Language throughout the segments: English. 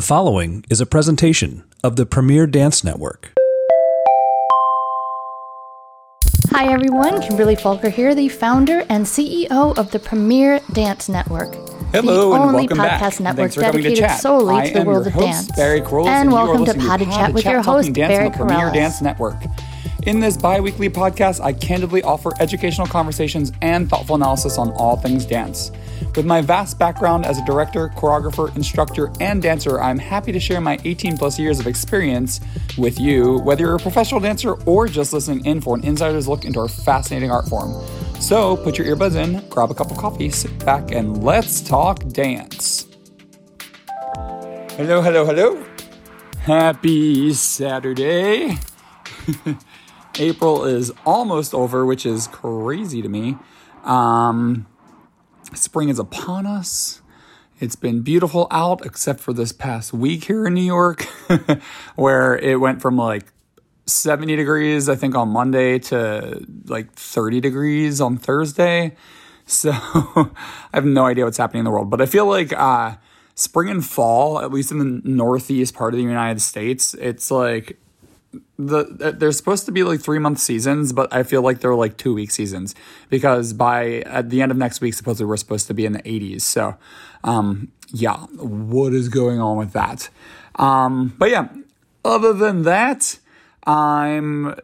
The following is a presentation of the Premier Dance Network. Hi everyone, Kimberly Falker here, the founder and CEO of the Premier Dance Network. Hello the and only welcome podcast back. network Thanks for coming to dedicated chat. solely I to the am world your of host, dance. Barry Kerollis, and you are welcome to listening Potty Chat with Chat your Talking host, Dance Barry on the Premier Corrales. Dance Network. In this bi-weekly podcast, I candidly offer educational conversations and thoughtful analysis on all things dance. With my vast background as a director, choreographer, instructor, and dancer, I'm happy to share my 18 plus years of experience with you, whether you're a professional dancer or just listening in for an insider's look into our fascinating art form. So put your earbuds in, grab a cup of coffee, sit back, and let's talk dance. Hello, hello, hello. Happy Saturday. April is almost over, which is crazy to me. Um, spring is upon us. It's been beautiful out, except for this past week here in New York, where it went from like 70 degrees, I think, on Monday to like 30 degrees on Thursday. So I have no idea what's happening in the world. But I feel like uh, spring and fall, at least in the northeast part of the United States, it's like the they're supposed to be like three month seasons, but I feel like they're like two week seasons because by at the end of next week, supposedly we're supposed to be in the 80s. So, um, yeah, what is going on with that? Um, but yeah, other than that, I'm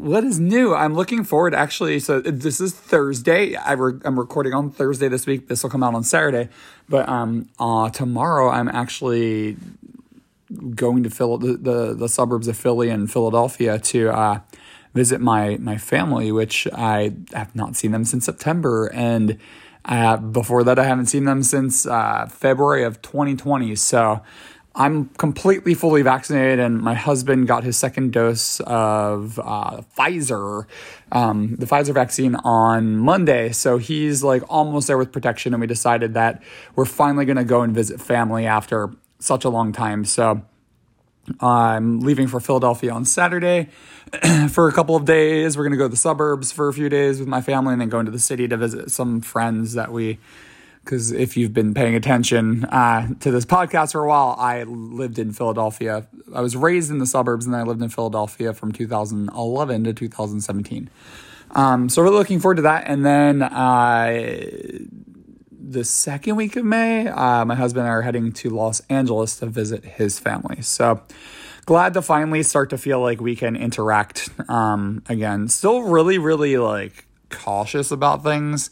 what is new? I'm looking forward actually. So this is Thursday. I I'm recording on Thursday this week. This will come out on Saturday, but um, uh, tomorrow I'm actually going to Phil- the, the, the suburbs of Philly and Philadelphia to uh, visit my my family, which I have not seen them since September, and uh, before that I haven't seen them since uh, February of 2020. So I'm completely fully vaccinated, and my husband got his second dose of uh, Pfizer, um, the Pfizer vaccine on Monday. So he's like almost there with protection, and we decided that we're finally going to go and visit family after such a long time. So I'm leaving for Philadelphia on Saturday for a couple of days. We're going to go to the suburbs for a few days with my family and then go into the city to visit some friends that we, because if you've been paying attention uh, to this podcast for a while, I lived in Philadelphia. I was raised in the suburbs and I lived in Philadelphia from 2011 to 2017. Um, so we're looking forward to that. And then uh, the second week of May, uh, my husband and I are heading to Los Angeles to visit his family. So glad to finally start to feel like we can interact um, again. Still really, really like cautious about things.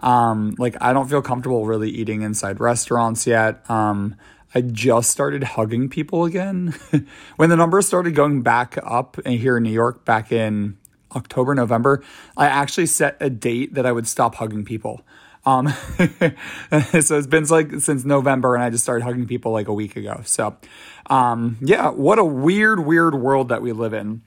Um, like I don't feel comfortable really eating inside restaurants yet. Um, I just started hugging people again. when the numbers started going back up here in New York back in October, November, I actually set a date that I would stop hugging people. Um, so it's been like since November, and I just started hugging people like a week ago. So, um, yeah, what a weird, weird world that we live in.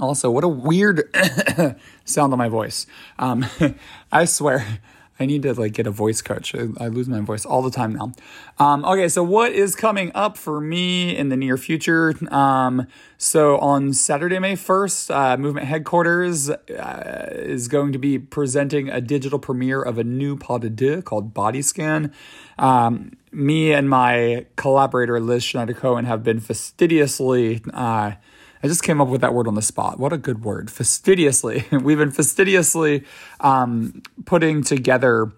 Also, what a weird sound on my voice. Um, I swear. I need to like get a voice coach. I, lose my voice all the time now. Um, okay, so what is coming up for me in the near future? Um, so on Saturday, May first, uh, Movement Headquarters uh, is going to be presenting a digital premiere of a new pas de deux called Body Scan. Um, me and my collaborator Liz Schneider Cohen have been fastidiously. Uh, I just came up with that word on the spot. What a good word. Fastidiously. We've been fastidiously um, putting together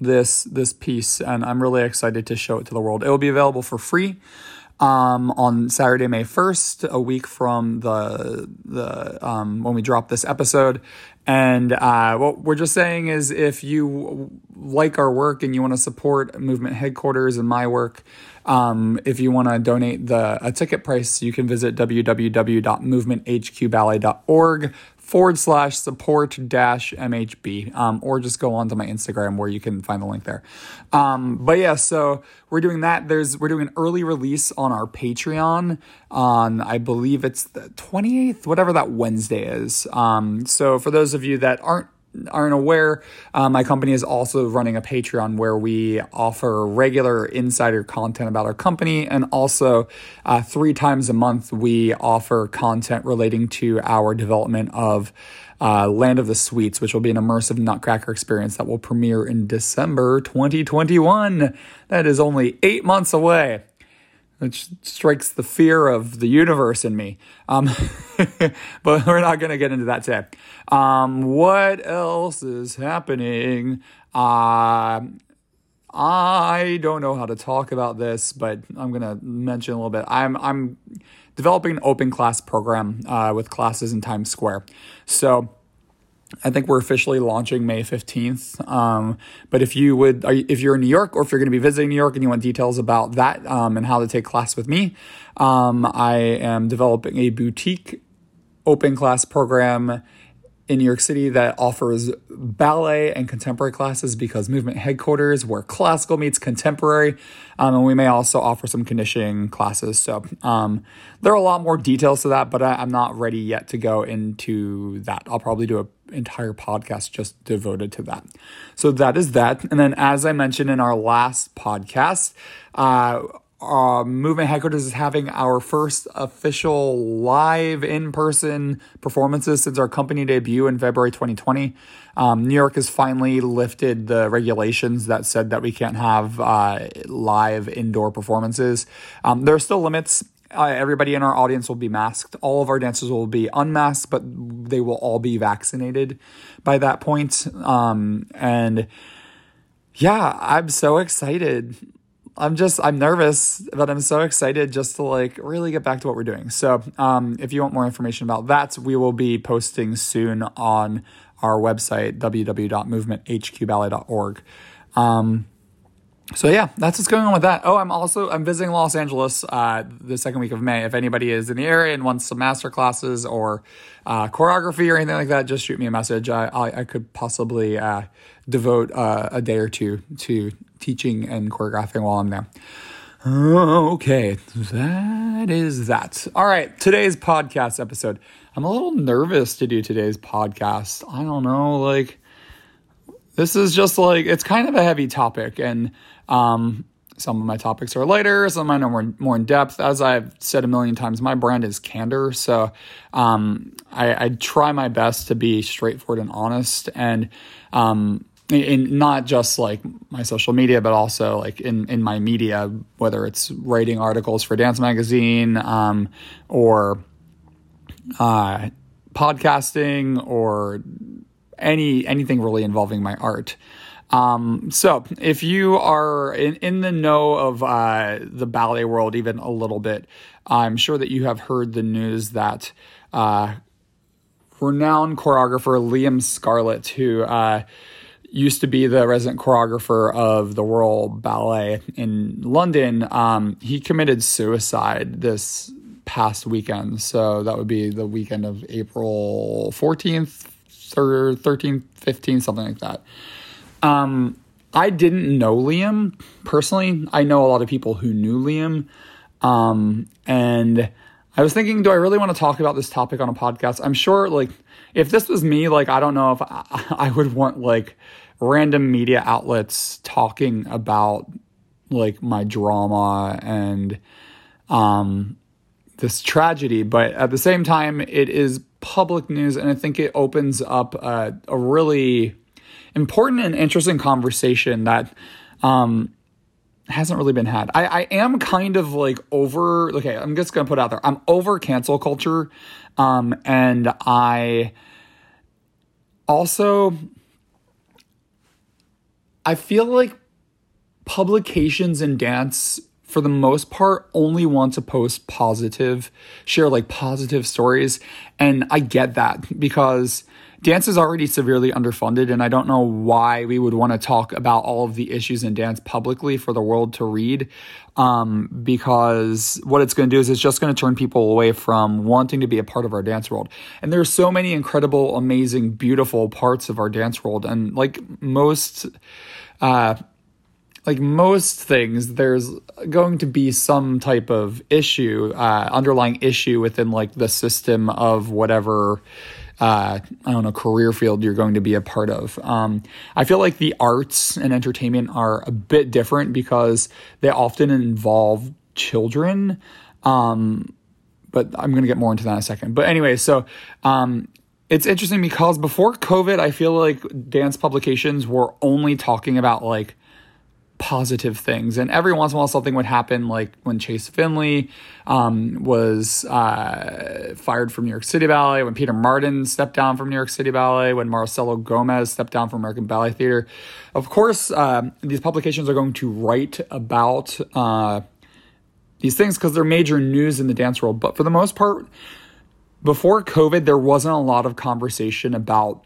this this piece and I'm really excited to show it to the world. It will be available for free um, on Saturday, May 1st, a week from the the um, when we drop this episode. And uh, what we're just saying is if you like our work and you want to support Movement Headquarters and my work, um, if you want to donate the a ticket price, you can visit www.movementhqballet.org forward slash support dash MHB, um, or just go on to my Instagram where you can find the link there. Um, but yeah, so we're doing that. There's we're doing an early release on our Patreon on I believe it's the 28th, whatever that Wednesday is. Um, so for those of you that aren't aren't aware, uh, my company is also running a Patreon where we offer regular insider content about our company. And also, uh, three times a month, we offer content relating to our development of uh, Land of the Sweets, which will be an immersive Nutcracker experience that will premiere in December 2021. That is only eight months away which strikes the fear of the universe in me. Um, but we're not going to get into that today. Um, what else is happening? Uh, I don't know how to talk about this, but I'm going to mention a little bit. I'm I'm developing an open class program uh, with classes in Times Square. So I think we're officially launching May 15th. Um, but if you would, if you're in New York or if you're going to be visiting New York and you want details about that um, and how to take class with me, um, I am developing a boutique open class program in New York City that offers ballet and contemporary classes because movement headquarters where classical meets contemporary. Um, and we may also offer some conditioning classes. So um, there are a lot more details to that, but I, am not ready yet to go into that. I'll probably do an entire podcast just devoted to that. So that is that. And then, as I mentioned in our last podcast, uh, uh, Movement Headquarters is having our first official live in person performances since our company debut in February 2020. Um, New York has finally lifted the regulations that said that we can't have uh, live indoor performances. Um, there are still limits. Uh, everybody in our audience will be masked. All of our dancers will be unmasked, but they will all be vaccinated by that point. Um, and yeah, I'm so excited. I'm just I'm nervous, but I'm so excited just to like really get back to what we're doing. So, um, if you want more information about that, we will be posting soon on our website www.movementhqballet.org. Um, so yeah, that's what's going on with that. Oh, I'm also I'm visiting Los Angeles uh, the second week of May. If anybody is in the area and wants some master classes or uh, choreography or anything like that, just shoot me a message. I I, I could possibly uh, devote uh, a day or two to teaching and choreographing while I'm there. Okay, that is that. All right, today's podcast episode. I'm a little nervous to do today's podcast. I don't know, like, this is just like, it's kind of a heavy topic, and um, some of my topics are lighter, some of mine are more, more in depth. As I've said a million times, my brand is candor. So um, I, I, try my best to be straightforward and honest. And um, in not just like my social media, but also like in, in my media, whether it's writing articles for Dance Magazine um, or uh, podcasting or any anything really involving my art. Um, so if you are in, in the know of uh, the ballet world even a little bit, I'm sure that you have heard the news that uh, renowned choreographer Liam Scarlett, who uh, used to be the resident choreographer of the Royal Ballet in London. Um, he committed suicide this past weekend. So that would be the weekend of April 14th, 13th, 15th, something like that. Um, I didn't know Liam personally. I know a lot of people who knew Liam. Um, and I was thinking, do I really want to talk about this topic on a podcast? I'm sure, like, if this was me, like, I don't know if I, I would want, like, random media outlets talking about like my drama and um this tragedy but at the same time it is public news and i think it opens up a, a really important and interesting conversation that um hasn't really been had. I, I am kind of like over okay i'm just gonna put out there. I'm over cancel culture um and i also I feel like publications in dance for the most part only want to post positive share like positive stories and i get that because dance is already severely underfunded and i don't know why we would want to talk about all of the issues in dance publicly for the world to read um, because what it's going to do is it's just going to turn people away from wanting to be a part of our dance world. And there's so many incredible amazing beautiful parts of our dance world and like most uh, like most things, there's going to be some type of issue, uh, underlying issue within like the system of whatever uh, I don't know, career field you're going to be a part of. Um, I feel like the arts and entertainment are a bit different because they often involve children. Um, but I'm going to get more into that in a second. But anyway, so um, it's interesting because before COVID, I feel like dance publications were only talking about like positive things. And every once in a while, something would happen, like when Chase Finlay um, was uh, fired from New York City Ballet, when Peter Martins stepped down from New York City Ballet, when Marcelo Gomes stepped down from American Ballet Theater. Of course, uh, these publications are going to write about uh, these things because they're major news in the dance world. But for the most part, before COVID, there wasn't a lot of conversation about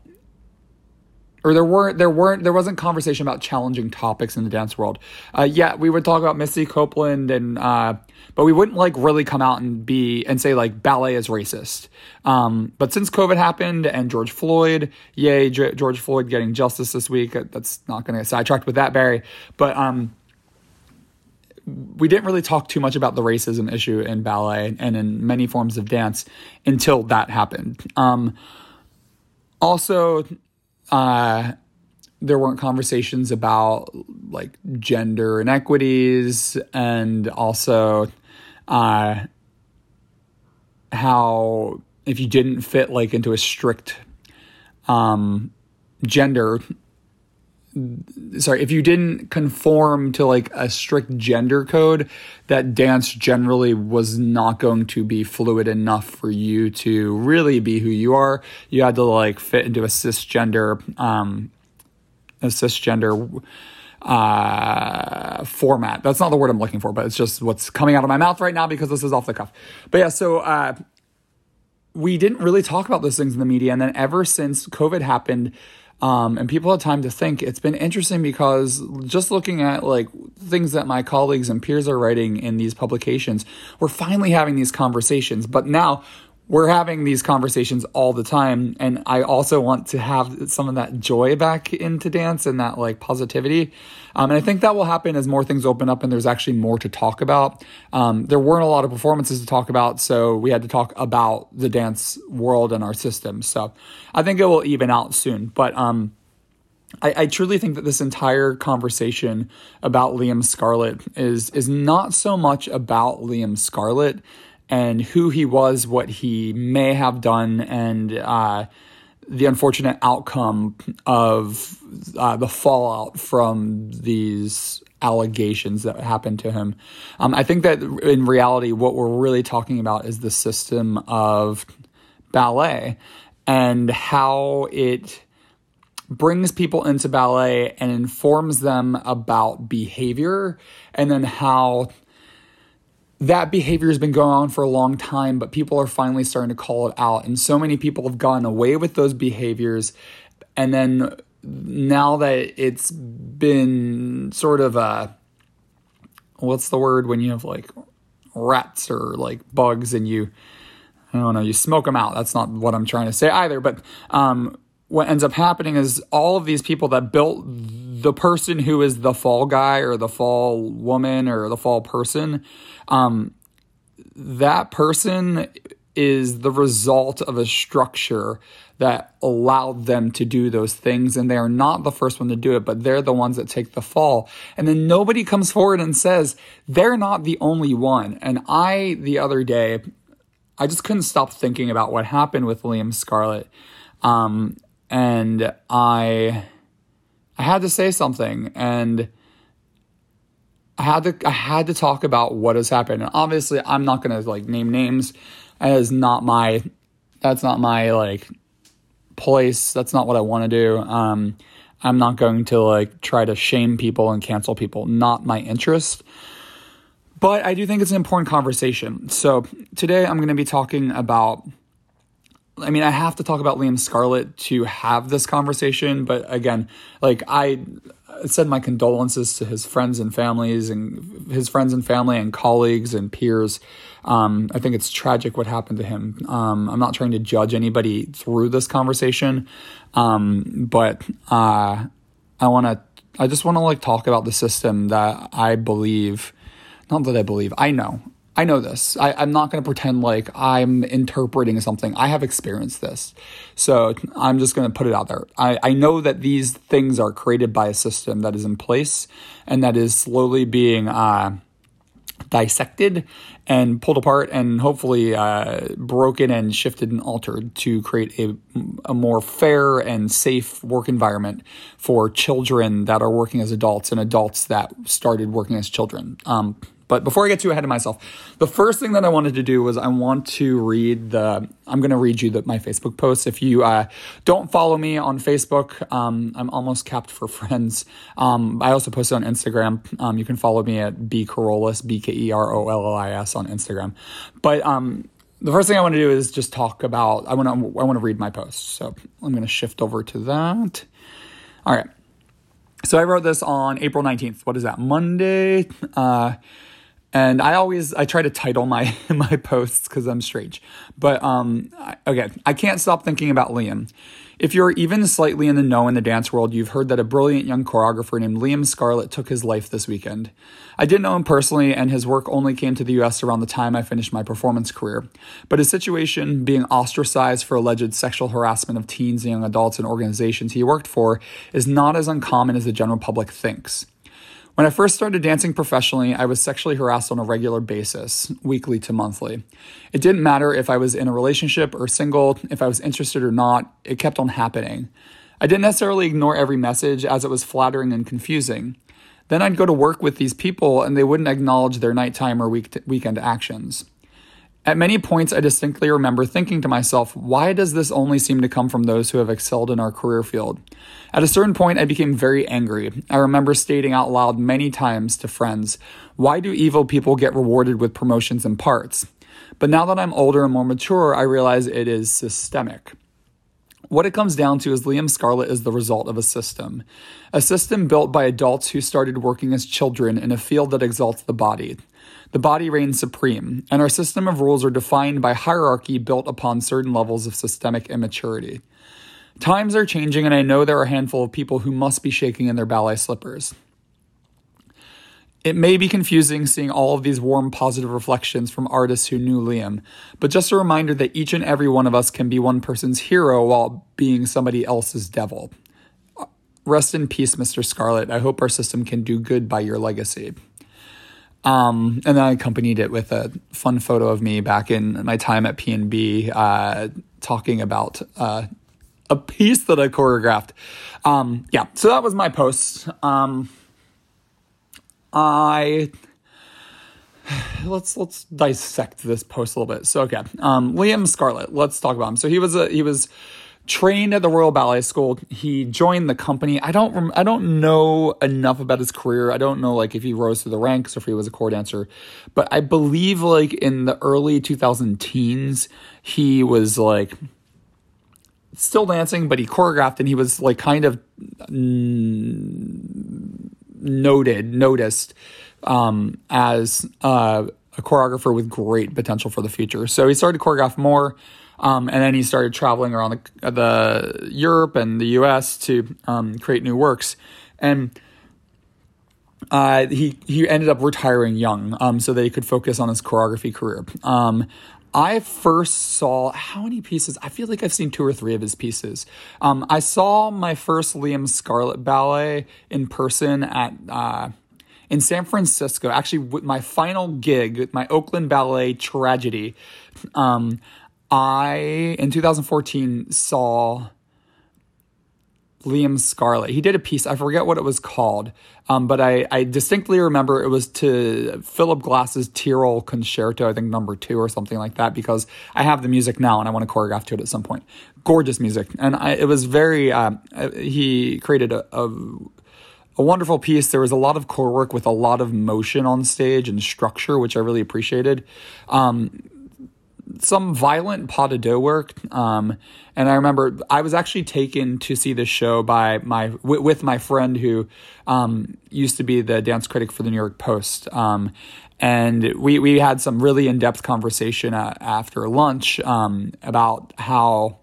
or there weren't there weren't there wasn't conversation about challenging topics in the dance world. Uh, yeah, we would talk about Misty Copeland and uh, but we wouldn't like really come out and be and say like ballet is racist. Um, but since COVID happened and George Floyd, yay G- George Floyd getting justice this week. That's not going to get sidetracked with that, Barry. But um, we didn't really talk too much about the racism issue in ballet and in many forms of dance until that happened. Um, also, uh, there weren't conversations about like gender inequities and also uh, how if you didn't fit like into a strict um, gender sorry if you didn't conform to like a strict gender code that dance generally was not going to be fluid enough for you to really be who you are. You had to like fit into a cisgender um a cisgender uh format. That's not the word i'm looking for but it's just what's coming out of my mouth right now because this is off the cuff. But yeah so uh we didn't really talk about those things in the media and then ever since covid happened um, and people had time to think. It's been interesting because just looking at like things that my colleagues and peers are writing in these publications, we're finally having these conversations. But now we're having these conversations all the time and i also want to have some of that joy back into dance and that like positivity. Um, and i think that will happen as more things open up and there's actually more to talk about. Um, there weren't a lot of performances to talk about so we had to talk about the dance world and our system. So i think it will even out soon. But um, I, I, truly think that this entire conversation about Liam Scarlett is is not so much about Liam Scarlett and who he was, what he may have done, and uh, the unfortunate outcome of uh, the fallout from these allegations that happened to him. Um, I think that in reality, what we're really talking about is the system of ballet and how it brings people into ballet and informs them about behavior and then how that behavior has been going on for a long time, but people are finally starting to call it out. And so many people have gone away with those behaviors. And then now that it's been sort of a, what's the word when you have like rats or like bugs and you, I don't know, you smoke them out. That's not what I'm trying to say either. But um, what ends up happening is all of these people that built the person who is the fall guy or the fall woman or the fall person, um, that person is the result of a structure that allowed them to do those things. And they are not the first one to do it, but they're the ones that take the fall. And then nobody comes forward and says, they're not the only one. And I, the other day, I just couldn't stop thinking about what happened with Liam Scarlett. Um, and I I had to say something and I had to I had to talk about what has happened. And obviously I'm not gonna like name names. That is not my that's not my like place. That's not what I want to do. Um I'm not going to like try to shame people and cancel people. Not my interest. But I do think it's an important conversation. So today I'm going to be talking about I mean, I have to talk about Liam Scarlett to have this conversation, but again, like I said my condolences to his friends and families and his friends and family and colleagues and peers. Um, I think it's tragic what happened to him. Um, I'm not trying to judge anybody through this conversation, um, but uh, I want to. I just want to like talk about the system that I believe, not that I believe, I know I know this. I, I'm not going to pretend like I'm interpreting something. I have experienced this. So I'm just going to put it out there. I, I know that these things are created by a system that is in place and that is slowly being uh, dissected and pulled apart and hopefully uh, broken and shifted and altered to create a, a more fair and safe work environment for children that are working as adults and adults that started working as children. Um, but before I get too ahead of myself, the first thing that I wanted to do was I want to read the. I'm going to read you the, my Facebook post. If you uh, don't follow me on Facebook, um, I'm almost capped for friends. Um, I also post it on Instagram. Um, you can follow me at B Kerollis, B K E R O L L I S on Instagram. But um, the first thing I want to do is just talk about. I want to. I want to read my post. So I'm going to shift over to that. All right. So I wrote this on April 19th. What is that? Monday. Uh, and I always I try to title my my posts because I'm strange. But um, okay, I can't stop thinking about Liam. If you're even slightly in the know in the dance world, you've heard that a brilliant young choreographer named Liam Scarlett took his life this weekend. I didn't know him personally, and his work only came to the US around the time I finished my performance career. But his situation, being ostracized for alleged sexual harassment of teens and young adults in organizations he worked for, is not as uncommon as the general public thinks. When I first started dancing professionally, I was sexually harassed on a regular basis, weekly to monthly. It didn't matter if I was in a relationship or single, if I was interested or not, it kept on happening. I didn't necessarily ignore every message as it was flattering and confusing. Then I'd go to work with these people and they wouldn't acknowledge their nighttime or week- weekend actions. At many points, I distinctly remember thinking to myself, why does this only seem to come from those who have excelled in our career field? At a certain point, I became very angry. I remember stating out loud many times to friends, why do evil people get rewarded with promotions and parts? But now that I'm older and more mature, I realize it is systemic. What it comes down to is Liam Scarlett is the result of a system. A system built by adults who started working as children in a field that exalts the body. The body reigns supreme, and our system of rules are defined by hierarchy built upon certain levels of systemic immaturity. Times are changing, and I know there are a handful of people who must be shaking in their ballet slippers. It may be confusing seeing all of these warm, positive reflections from artists who knew Liam, but just a reminder that each and every one of us can be one person's hero while being somebody else's devil. Rest in peace, Mr. Scarlett. I hope our system can do good by your legacy. Um, and then I accompanied it with a fun photo of me back in my time at PNB, uh, talking about uh, a piece that I choreographed. Um, yeah, so that was my post. Um, I let's let's dissect this post a little bit. So okay, um, Liam Scarlett. Let's talk about him. So he was a he was trained at the Royal Ballet School. He joined the company. I don't rem- I don't know enough about his career. I don't know like if he rose through the ranks or if he was a core dancer, but I believe like in the early 2000 teens he was like still dancing, but he choreographed and he was like kind of mm, noted noticed um, as uh, a choreographer with great potential for the future. So he started to choreograph more. Um, and then he started traveling around the, the Europe and the U.S. to um, create new works, and uh, he he ended up retiring young, um, so that he could focus on his choreography career. Um, I first saw how many pieces? I feel like I've seen two or three of his pieces. Um, I saw my first Liam Scarlett ballet in person at. Uh, in San Francisco, actually, with my final gig, with my Oakland Ballet Tragedy, um, I, in 2014, saw Liam Scarlett. He did a piece, I forget what it was called, um, but I, I distinctly remember it was to Philip Glass's Tirol Concerto, I think number two or something like that, because I have the music now and I want to choreograph to it at some point. Gorgeous music. And I, it was very, uh, he created a, a a wonderful piece. There was a lot of core work with a lot of motion on stage and structure, which I really appreciated. Um, some violent pas de deux work. Um, and I remember I was actually taken to see this show by my w- with my friend who um, used to be the dance critic for the New York Post. Um, and we we had some really in depth conversation uh, after lunch um, about how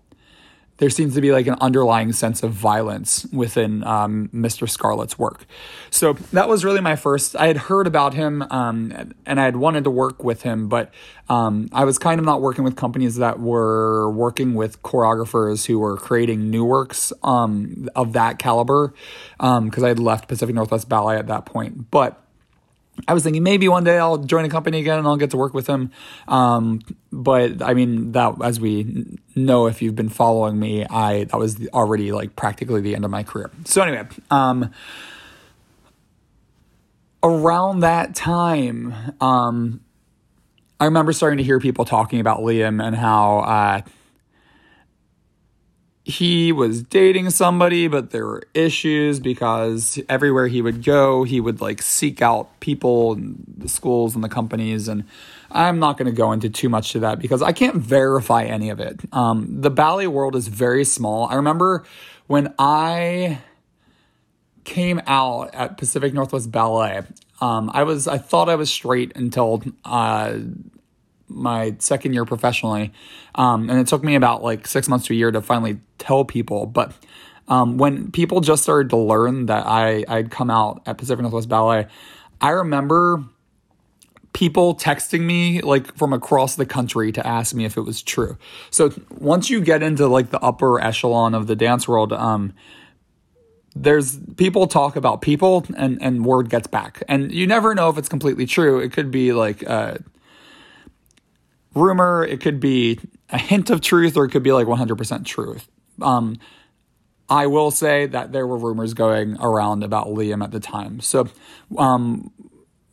there seems to be like an underlying sense of violence within um, Mr. Scarlett's work. So that was really my first. I had heard about him um, and I had wanted to work with him, but um, I was kind of not working with companies that were working with choreographers who were creating new works um, of that caliber because um, I had left Pacific Northwest Ballet at that point. But I was thinking maybe one day I'll join a company again and I'll get to work with him. Um, but I mean that as we know, if you've been following me, I that was already like practically the end of my career. So anyway, um, around that time, um, I remember starting to hear people talking about Liam and how. Uh, he was dating somebody, but there were issues because everywhere he would go, he would like seek out people, and the schools and the companies. And I'm not going to go into too much to that because I can't verify any of it. Um, the ballet world is very small. I remember when I came out at Pacific Northwest Ballet, um, I was I thought I was straight until uh, my second year professionally. Um, and it took me about like six months to a year to finally tell people. But um, when people just started to learn that I, I'd come out at Pacific Northwest Ballet, I remember people texting me like from across the country to ask me if it was true. So once you get into like the upper echelon of the dance world, um, there's people talk about people and and word gets back and you never know if it's completely true it could be like uh rumor, it could be a hint of truth, or it could be like 100% truth. Um, I will say that there were rumors going around about Liam at the time. So, um,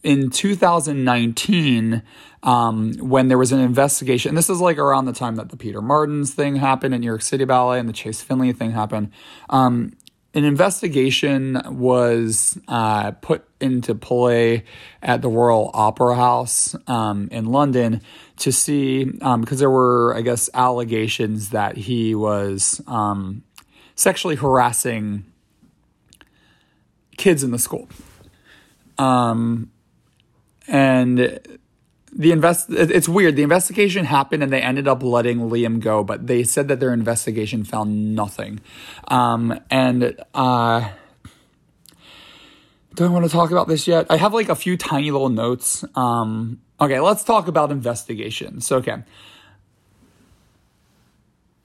in 2019, um, when there was an investigation, this is like around the time that the Peter Martins thing happened in New York City Ballet and the Chase Finlay thing happened. Um, an investigation was uh, put into play at the Royal Opera House um, in London to see because um, there were, I guess, allegations that he was um, sexually harassing kids in the school. Um, and the invest it's weird. The investigation happened and they ended up letting liam go but they said that their investigation found nothing. Um, and uh, do i want to talk about this yet? I have like a few tiny little notes. Um, okay let's talk about investigations. Okay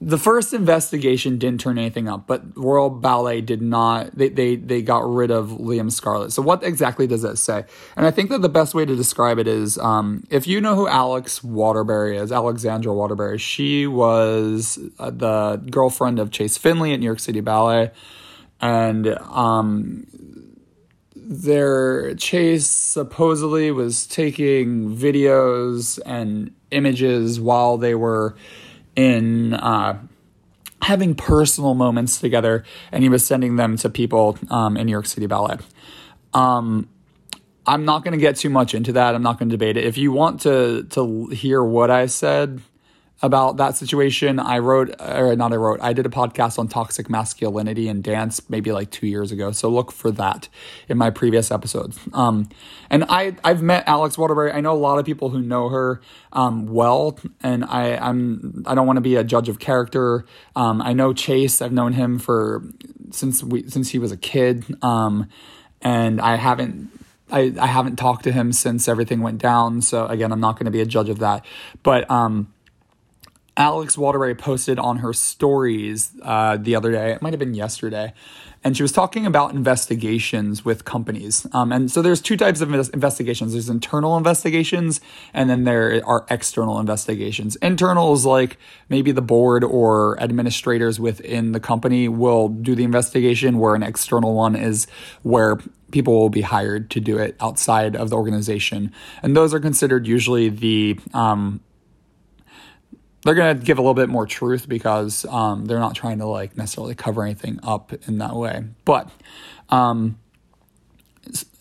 the first investigation didn't turn anything up, but Royal Ballet did not. They, they they got rid of Liam Scarlett. So what exactly does that say? And I think that the best way to describe it is, um, if you know who Alex Waterbury is, Alexandra Waterbury, she was uh, the girlfriend of Chase Finlay at New York City Ballet, and um, their Chase supposedly was taking videos and images while they were in uh, having personal moments together, and he was sending them to people um, in New York City Ballet. Um, I'm not going to get too much into that. I'm not going to debate it. If you want to to hear what I said, about that situation. I wrote, or not I wrote, I did a podcast on toxic masculinity and dance maybe like two years ago. So look for that in my previous episodes. Um, and I, I've met Alex Waterbury. I know a lot of people who know her um, well, and I, I'm, I don't want to be a judge of character. Um, I know Chase. I've known him for since we, since he was a kid. Um, and I haven't I, I haven't talked to him since everything went down. So again, I'm not going to be a judge of that. But um, Alex Waterbury posted on her stories uh, the other day. It might have been yesterday, and she was talking about investigations with companies. Um, and so there's two types of investigations. There's internal investigations, and then there are external investigations. Internal is like maybe the board or administrators within the company will do the investigation, where an external one is where people will be hired to do it outside of the organization, and those are considered usually the um, they're going to give a little bit more truth because um, they're not trying to like necessarily cover anything up in that way. But um,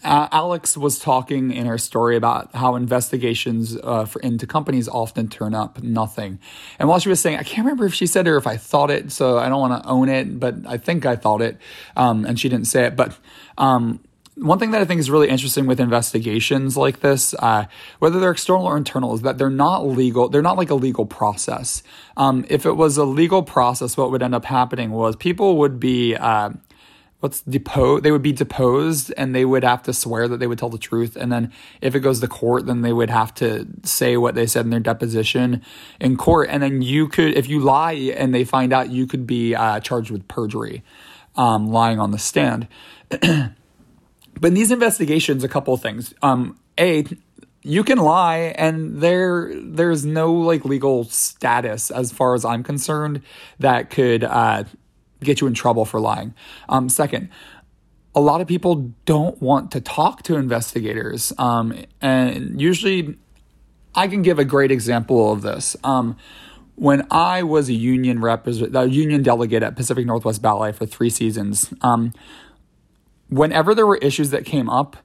Alex was talking in her story about how investigations uh, for, into companies often turn up nothing. And while she was saying, I can't remember if she said it or if I thought it, so I don't want to own it, but I think I thought it, um, and she didn't say it. But um, one thing that I think is really interesting with investigations like this, uh, whether they're external or internal, is that they're not legal. They're not like a legal process. Um, if it was a legal process, what would end up happening was people would be uh, what's deposed they would be deposed and they would have to swear that they would tell the truth and then if it goes to court then they would have to say what they said in their deposition in court and then you could if you lie and they find out you could be uh, charged with perjury um, lying on the stand but in these investigations a couple of things um, a you can lie and there there's no like legal status as far as i'm concerned that could uh, get you in trouble for lying. Um, second, a lot of people don't want to talk to investigators. Um, and usually, I can give a great example of this. Um, when I was a union rep, a union delegate at Pacific Northwest Ballet for three seasons, um, whenever there were issues that came up,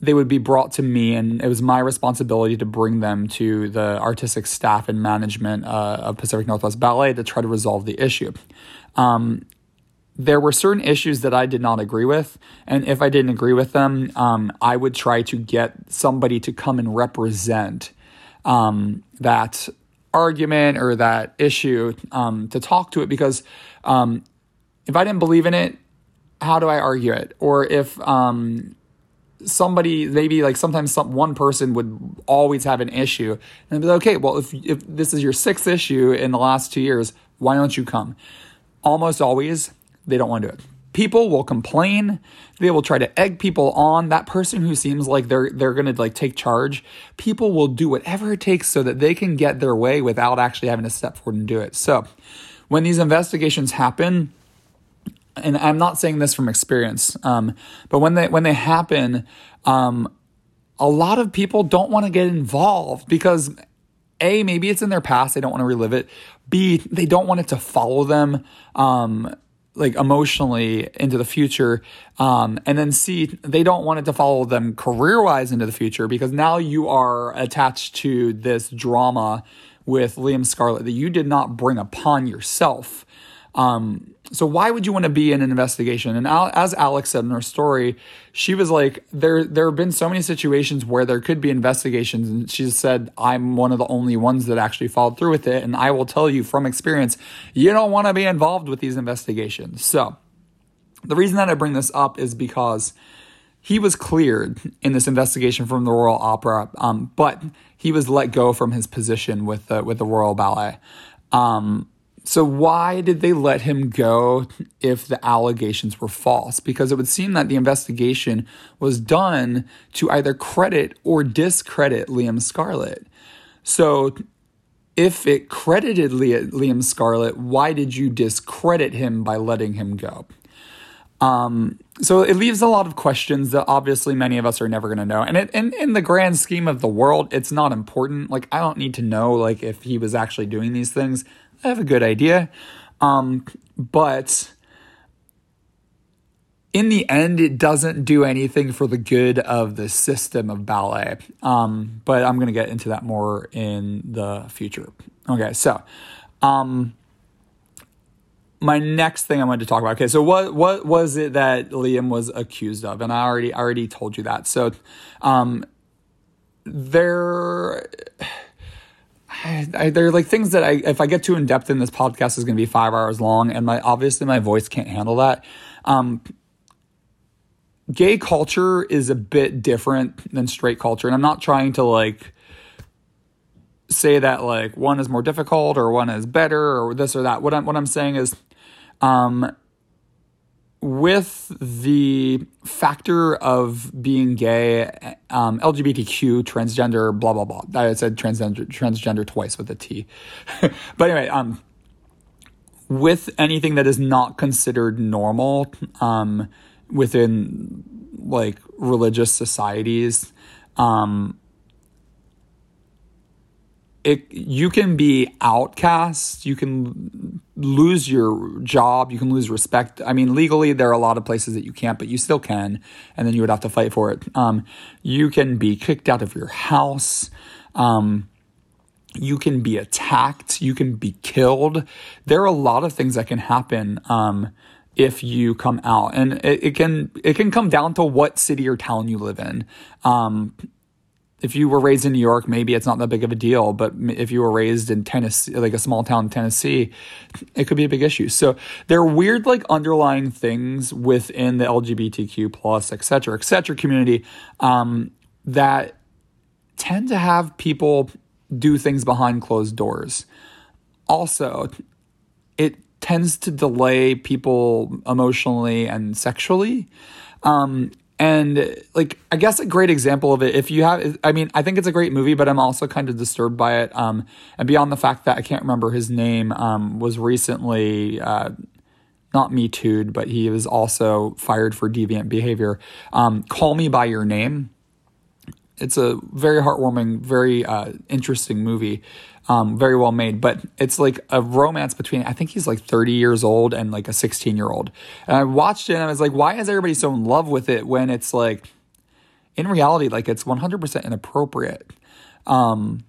they would be brought to me, and it was my responsibility to bring them to the artistic staff and management uh, of Pacific Northwest Ballet to try to resolve the issue. Um, there were certain issues that I did not agree with. And if I didn't agree with them, um, I would try to get somebody to come and represent um, that argument or that issue um, to talk to it because um, if I didn't believe in it, how do I argue it? Or if um, somebody maybe like sometimes some one person would always have an issue and be like, okay, well if if this is your sixth issue in the last two years, why don't you come? almost always they don't want to do it. People will complain. They will try to egg people on. That person who seems like they're they're gonna like take charge. People will do whatever it takes so that they can get their way without actually having to step forward and do it. So when these investigations happen, and I'm not saying this from experience, um, but when they when they happen, um, a lot of people don't want to get involved because a maybe it's in their past they don't want to relive it B, they don't want it to follow them um, like emotionally into the future. Um, and then C, they don't want it to follow them career wise into the future because now you are attached to this drama with Liam Scarlett that you did not bring upon yourself. Um, so why would you want to be in an investigation? And as Alex said in her story, she was like, there there have been so many situations where there could be investigations, and she said, I'm one of the only ones that actually followed through with it. And I will tell you from experience, you don't want to be involved with these investigations. So the reason that I bring this up is because he was cleared in this investigation from the Royal Opera, um, but he was let go from his position with the with the Royal Ballet. Um, so, why did they let him go if the allegations were false? Because it would seem that the investigation was done to either credit or discredit Liam Scarlett. So, if it credited Liam Scarlett, why did you discredit him by letting him go? Um, so it leaves a lot of questions that obviously many of us are never going to know. And it, in, in the grand scheme of the world, it's not important. Like, I don't need to know, like, if he was actually doing these things. I have a good idea. Um, but in the end, it doesn't do anything for the good of the system of ballet. Um, but I'm going to get into that more in the future. Okay, so um, my next thing I wanted to talk about. Okay, so what what was it that Liam was accused of? And I already I already told you that. So um, there I, I, they're like things that I, if I get too in depth in this podcast, is going to be five hours long, and my obviously my voice can't handle that. Um, gay culture is a bit different than straight culture, and I'm not trying to like say that like one is more difficult or one is better or this or that. What I'm what I'm saying is, um, with the factor of being gay, um, LGBTQ, transgender, blah blah blah. I said transgender transgender twice with a T. but anyway, um, with anything that is not considered normal um, within like religious societies, um, it you can be outcast you can lose your job you can lose respect. I mean legally there are a lot of places that you can't but you still can and then you would have to fight for it. Um, you can be kicked out of your house. Um, you can be attacked. You can be killed. There are a lot of things that can happen um, if you come out. And it, it, can it can come down to what city or town you live in. Um, if you were raised in New York, maybe it's not that big of a deal. But if you were raised in Tennessee, like a small town in Tennessee, it could be a big issue. So there are weird, like underlying things within the LGBTQ plus, et cetera, et cetera community um, that tend to have people do things behind closed doors. Also, it tends to delay people emotionally and sexually. Um, and like I guess a great example of it, if you have, I mean, I think it's a great movie, but I'm also kind of disturbed by it. Um, and beyond the fact that I can't remember his name, um, was recently uh, not me tooed, but he was also fired for deviant behavior. Um, Call Me by Your Name. It's a very heartwarming, very uh, interesting movie um, very well made. But it's like a romance between I think he's like 30 years old and like a 16 year old. And I watched it and I was like, why is everybody so in love with it when it's like in reality like it's 100% inappropriate. Um,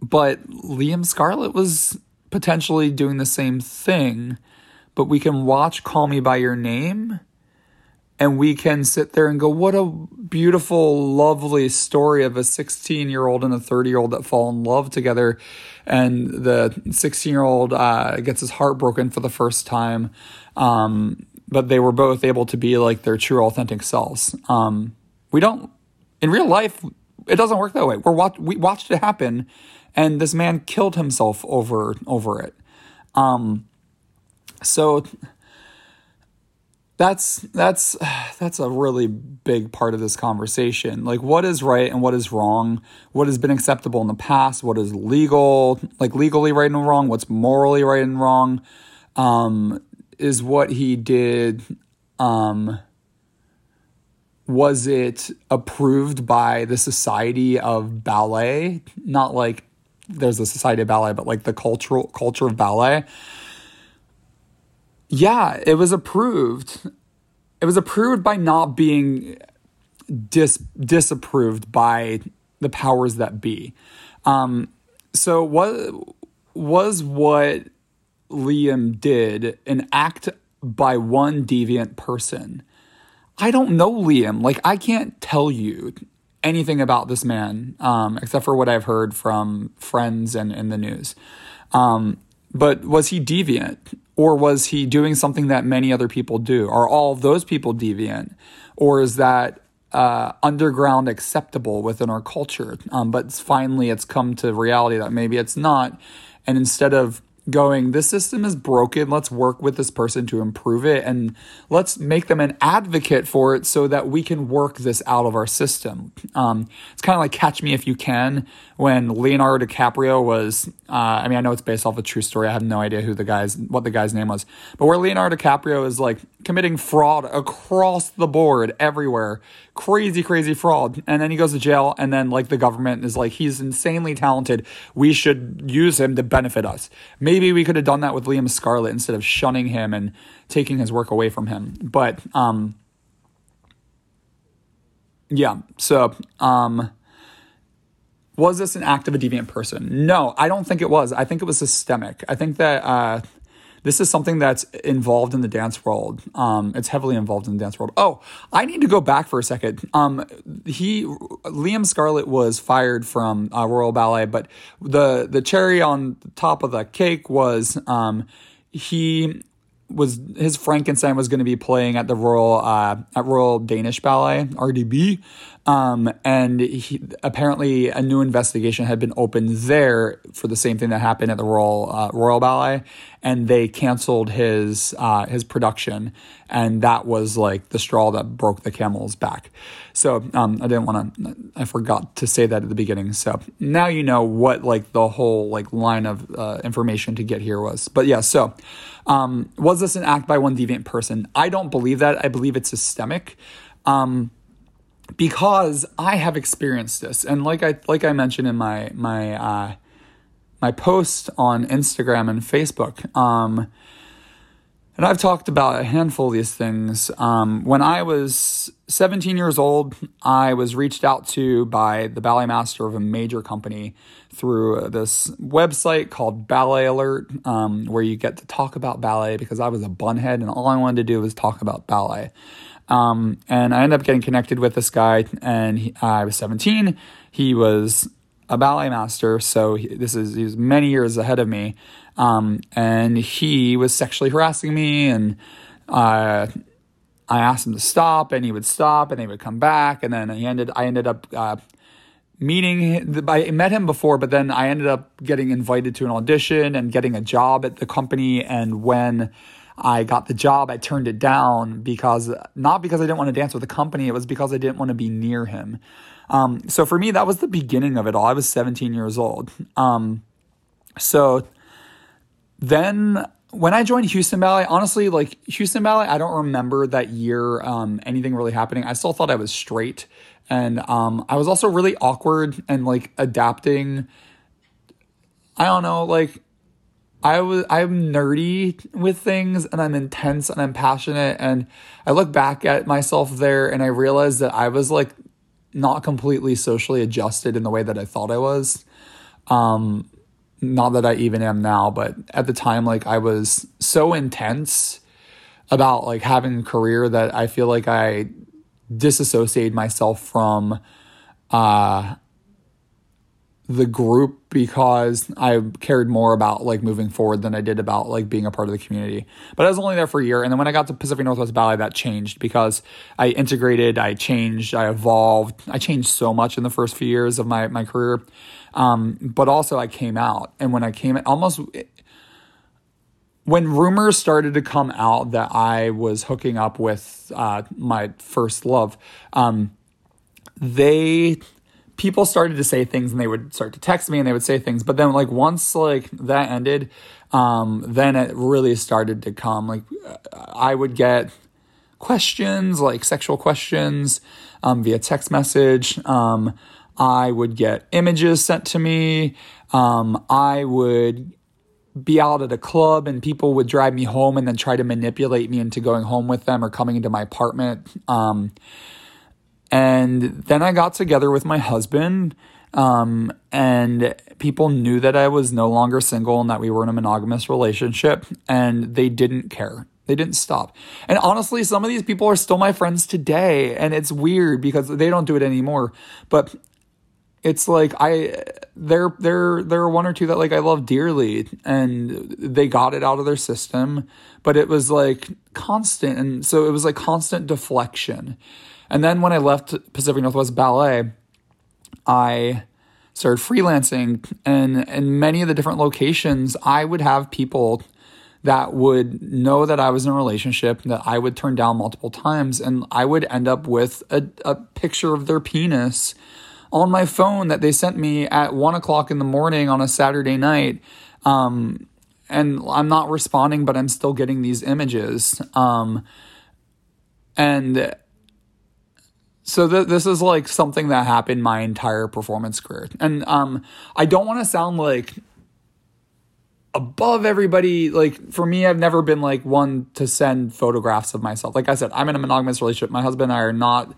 but Liam Scarlett was potentially doing the same thing. But we can watch Call Me by Your Name and we can sit there and go, what a beautiful, lovely story of a 16 year old and a 30 year old that fall in love together. And the 16 year old uh, gets his heart broken for the first time. Um, but they were both able to be like their true, authentic selves. Um, we don't, in real life, it doesn't work that way. We're watch, we watched it happen, and this man killed himself over over it. Um, so that's that's that's a really big part of this conversation. Like what is right and what is wrong? What has been acceptable in the past? What is legal like legally right and wrong? What's morally right and wrong? Um, is what he did um, was it approved by the society of ballet? Not like there's a society of ballet but like the cultural culture of ballet yeah, it was approved. It was approved by not being dis- disapproved by the powers that be. Um, so what was what Liam did an act by one deviant person? I don't know Liam. Like I can't tell you anything about this man um, except for what I've heard from friends and in the news. Um, but was he deviant? Or was he doing something that many other people do? Are all of those people deviant? Or is that uh, underground acceptable within our culture? Um, but finally, it's come to reality that maybe it's not. And instead of going, this system is broken. Let's work with this person to improve it and let's make them an advocate for it so that we can work this out of our system. Um, it's kind of like Catch Me If You Can when Leonardo DiCaprio was, uh, I mean, I know it's based off a true story. I have no idea who the guy's, what the guy's name was, but where Leonardo DiCaprio is like committing fraud across the board everywhere crazy, crazy fraud. And then he goes to jail, and then like the government is like, he's insanely talented. We should use him to benefit us. Maybe we could have done that with Liam Scarlett instead of shunning him and taking his work away from him. But um, yeah, so um, was this an act of a deviant person? No, I don't think it was. I think it was systemic. I think that uh, this is something that's involved in the dance world. Um, it's heavily involved in the dance world. Oh, I need to go back for a second. Um, he Liam Scarlett was fired from uh, Royal Ballet, but the the cherry on top of the cake was um, he was his Frankenstein was going to be playing at the Royal uh, at Royal Danish Ballet RDB, um, and he, apparently a new investigation had been opened there for the same thing that happened at the Royal uh, Royal Ballet, and they canceled his uh, his production, and that was like the straw that broke the camel's back. So um, I didn't want to. I forgot to say that at the beginning. So now you know what like the whole like line of uh, information to get here was. But yeah, so um, was this an act by one deviant person? I don't believe that. I believe it's systemic. Um, because I have experienced this, and like I like I mentioned in my my uh, my post on Instagram and Facebook. Um, and I've talked about a handful of these things. Um, when I was 17 years old, I was reached out to by the ballet master of a major company through this website called Ballet Alert, um, where you get to talk about ballet because I was a bunhead and all I wanted to do was talk about ballet. Um, and I ended up getting connected with this guy, and he, I was 17. He was a ballet master, so he, this is he was many years ahead of me. Um, and he was sexually harassing me, and uh, I asked him to stop, and he would stop, and he would come back, and then he ended. I ended up uh, meeting. I met him before, but then I ended up getting invited to an audition and getting a job at the company. And when I got the job, I turned it down because not because I didn't want to dance with the company, it was because I didn't want to be near him. Um, so for me, that was the beginning of it all. I was 17 years old. Um, so then when I joined Houston Ballet, honestly, like Houston Ballet, I don't remember that year um, anything really happening. I still thought I was straight, and um, I was also really awkward and like adapting. I don't know, like I was I'm nerdy with things and I'm intense and I'm passionate and I look back at myself there and I realize that I was like not completely socially adjusted in the way that I thought I was. Um, not that I even am now, but at the time, like I was so intense about like having a career that I feel like I disassociated myself from uh the group because I cared more about like moving forward than I did about like being a part of the community. But I was only there for a year. And then when I got to Pacific Northwest Ballet, that changed because I integrated, I changed, I evolved. I changed so much in the first few years of my, my career. Um, but also I came out. And when I came almost when rumors started to come out that I was hooking up with uh, my first love, um, they people started to say things and they would start to text me and they would say things. But then like once like that ended um then it really started to come. Like i would get questions like sexual questions um via text message. Um i would get images sent to me. Um i would be out at a club and people would drive me home and then try to manipulate me into going home with them or coming into my apartment. Um and then I got together with my husband, um, and people knew that I was no longer single and that we were in a monogamous relationship, and they didn't care. They didn't stop. And honestly, some of these people are still my friends today, and it's weird because they don't do it anymore. But it's like I there there there are one or two that like I love dearly and they got it out of their system, but it was like constant and so it was like constant deflection. And then when I left Pacific Northwest Ballet, I started freelancing and in many of the different locations, I would have people that would know that I was in a relationship that I would turn down multiple times and I would end up with a, a picture of their penis on my phone that they sent me at one o'clock in the morning on a Saturday night. Um, and I'm not responding, but I'm still getting these images. Um, and so th- this is like something that happened my entire performance career. And um, I don't want to sound like above everybody. Like for me, I've never been like one to send photographs of myself. Like I said, I'm in a monogamous relationship. My husband and I are not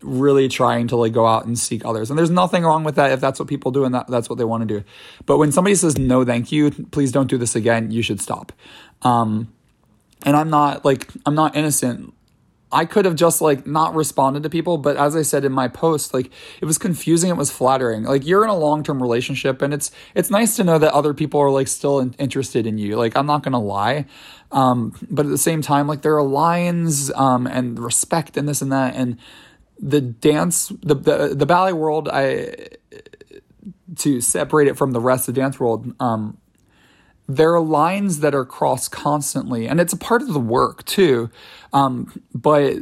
really trying to like go out and seek others. And there's nothing wrong with that if that's what people do and that, that's what they want to do. But when somebody says no, thank you, please don't do this again, you should stop. Um, and I'm not like I'm not innocent I could have just like not responded to people, but as I said in my post, like it was confusing, it was flattering. Like you're in a long-term relationship and it's it's nice to know that other people are like still in, interested in you. Like I'm not going to lie. Um, but at the same time like there are lines um, and respect and this and that and the dance the, the the ballet world I to separate it from the rest of the dance world um, there are lines that are crossed constantly, and it's a part of the work too. Um, but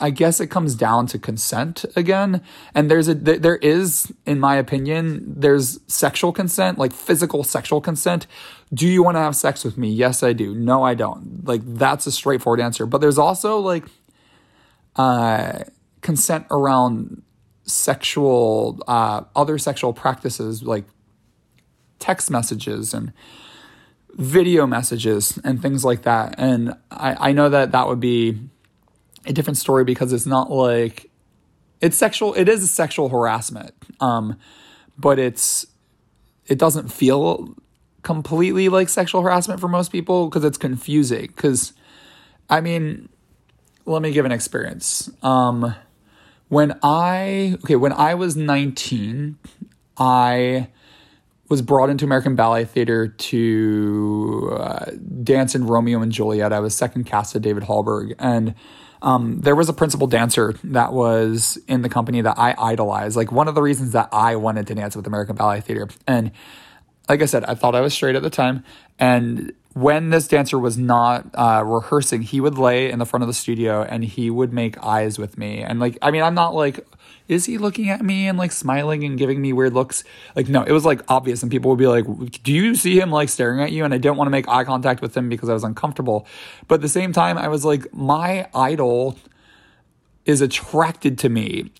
I guess it comes down to consent again. And there's a there is, in my opinion, there's sexual consent, like physical sexual consent. Do you want to have sex with me? Yes, I do. No, I don't. Like that's a straightforward answer. But there's also like uh, consent around sexual uh, other sexual practices like text messages and video messages and things like that. And I, I know that that would be a different story because it's not like it's sexual. It is a sexual harassment, um, but it's it doesn't feel completely like sexual harassment for most people because it's confusing. Because I mean, let me give an experience. Um, when I okay, when I was nineteen, I was brought into American Ballet Theater to uh, dance in Romeo and Juliet. I was second cast to David Hallberg, and um, there was a principal dancer that was in the company that I idolized. Like one of the reasons that I wanted to dance with American Ballet Theater, and like I said, I thought I was straight at the time, and when this dancer was not uh, rehearsing, he would lay in the front of the studio and he would make eyes with me. And like, I mean, I'm not like, is he looking at me and like smiling and giving me weird looks? Like, no, it was like obvious. And people would be like, do you see him like staring at you? And I didn't want to make eye contact with him because I was uncomfortable. But at the same time, I was like, my idol is attracted to me.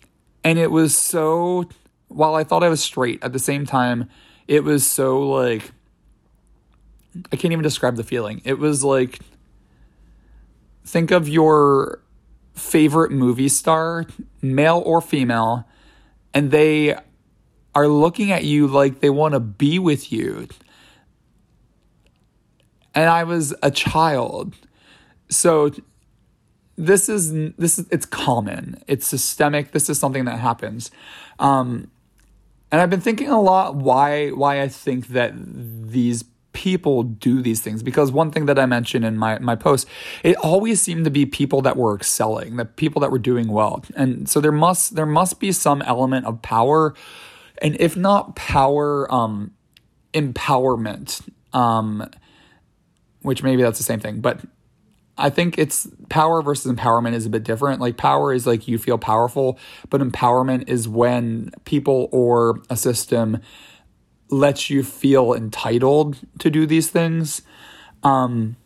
And it was so, while I thought I was straight, at the same time, it was so like, I can't even describe the feeling. It was like think of your favorite movie star, male or female, and they are looking at you like they want to be with you. And I was a child. So this is this is it's common. It's systemic. This is something that happens. Um and I've been thinking a lot why why I think that these people do these things because one thing that I mentioned in my my post it always seemed to be people that were excelling the people that were doing well and so there must there must be some element of power and if not power um empowerment um which maybe that's the same thing but I think it's power versus empowerment is a bit different. Like power is like you feel powerful, but empowerment is when people or a system lets you feel entitled to do these things. Um,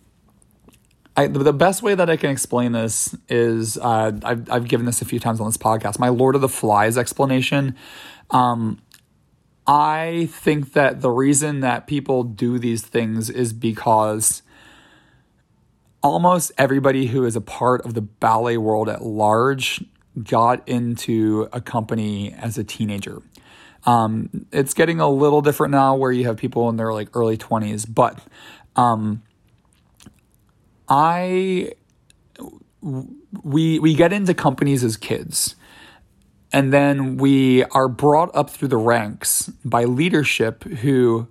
I, the best way that I can explain this is uh, I've, I've given this a few times on this podcast. My Lord of the Flies explanation. Um, I think that the reason that people do these things is because almost everybody who is a part of the ballet world at large got into a company as a teenager. Um, it's getting a little different now where you have people in their like early 20s, but um, I we we get into companies as kids and then we are brought up through the ranks by leadership who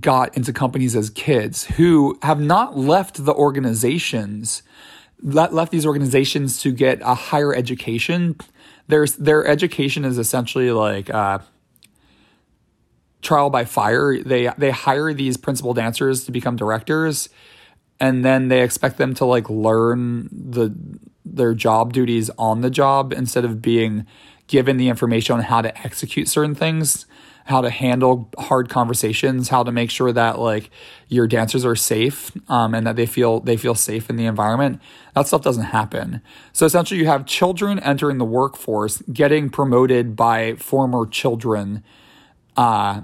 got into companies as kids who have not left the organizations left these organizations to get a higher education their their education is essentially like uh, trial by fire. They they hire these principal dancers to become directors, and then they expect them to like learn the their job duties on the job instead of being given the information on how to execute certain things how to handle hard conversations, how to make sure that like your dancers are safe um, and that they feel they feel safe in the environment. That stuff doesn't happen. So essentially, you have children entering the workforce, getting promoted by former children, uh,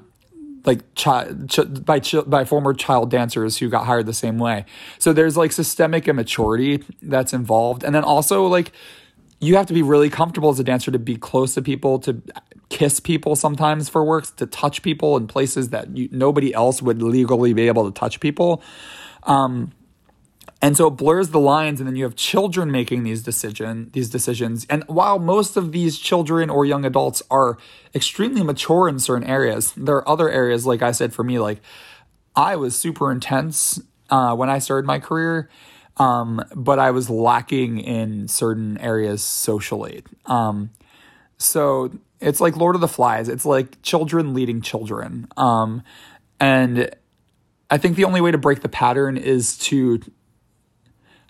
like child ch- by ch- by former child dancers who got hired the same way. So there's like systemic immaturity that's involved, and then also like you have to be really comfortable as a dancer to be close to people, to kiss people sometimes for works, to touch people in places that you, nobody else would legally be able to touch people. Um, and so it blurs the lines, and then you have children making these decision these decisions. And while most of these children or young adults are extremely mature in certain areas, there are other areas, like I said, for me, like I was super intense uh, when I started my career um, but I was lacking in certain areas socially. Um, so it's like Lord of the Flies. It's like children leading children. Um, and I think the only way to break the pattern is to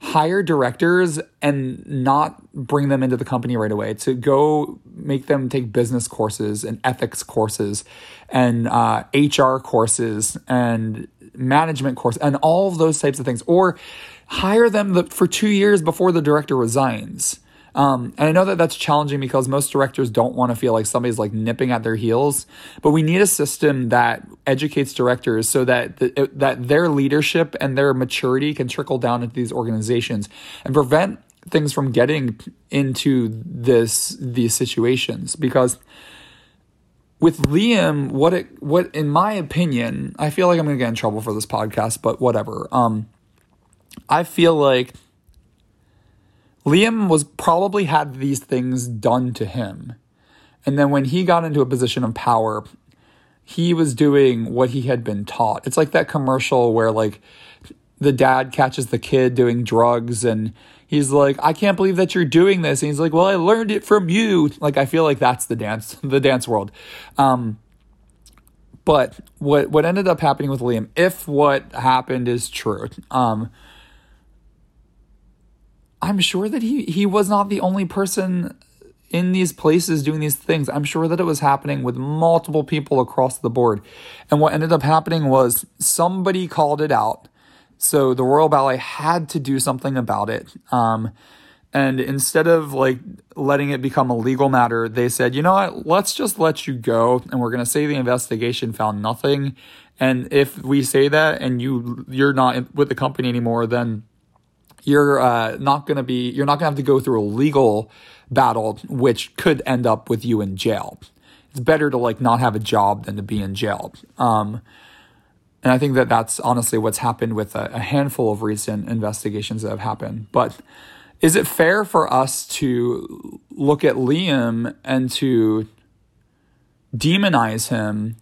hire directors and not bring them into the company right away to go make them take business courses and ethics courses and uh, hr courses and management courses and all of those types of things or hire them the, for two years before the director resigns. Um, and I know that that's challenging because most directors don't want to feel like somebody's like nipping at their heels, but we need a system that educates directors so that the, that their leadership and their maturity can trickle down into these organizations and prevent things from getting into this these situations because with Liam, what it what in my opinion, I feel like I'm gonna get in trouble for this podcast, but whatever. Um, I feel like Liam was probably had these things done to him, and then when he got into a position of power, he was doing what he had been taught. It's like that commercial where like the dad catches the kid doing drugs and he's like, I can't believe that you're doing this. And he's like, Well, I learned it from you. Like, I feel like that's the dance, the dance world. Um, but what what ended up happening with Liam, if what happened is true, um, I'm sure that he he was not the only person in these places doing these things. I'm sure that it was happening with multiple people across the board. And what ended up happening was somebody called it out so the Royal Ballet had to do something about it. Um, and instead of like letting it become a legal matter, they said, you know what, let's just let you go. And we're going to say the investigation found nothing. And if we say that and you, you're not with the company anymore, then you're uh, not going to be, you're not going to have to go through a legal battle, which could end up with you in jail. It's better to like not have a job than to be in jail. Um, and I think that that's honestly what's happened with a, a, handful of recent investigations that have happened. But is it fair for us to look at Liam and to demonize him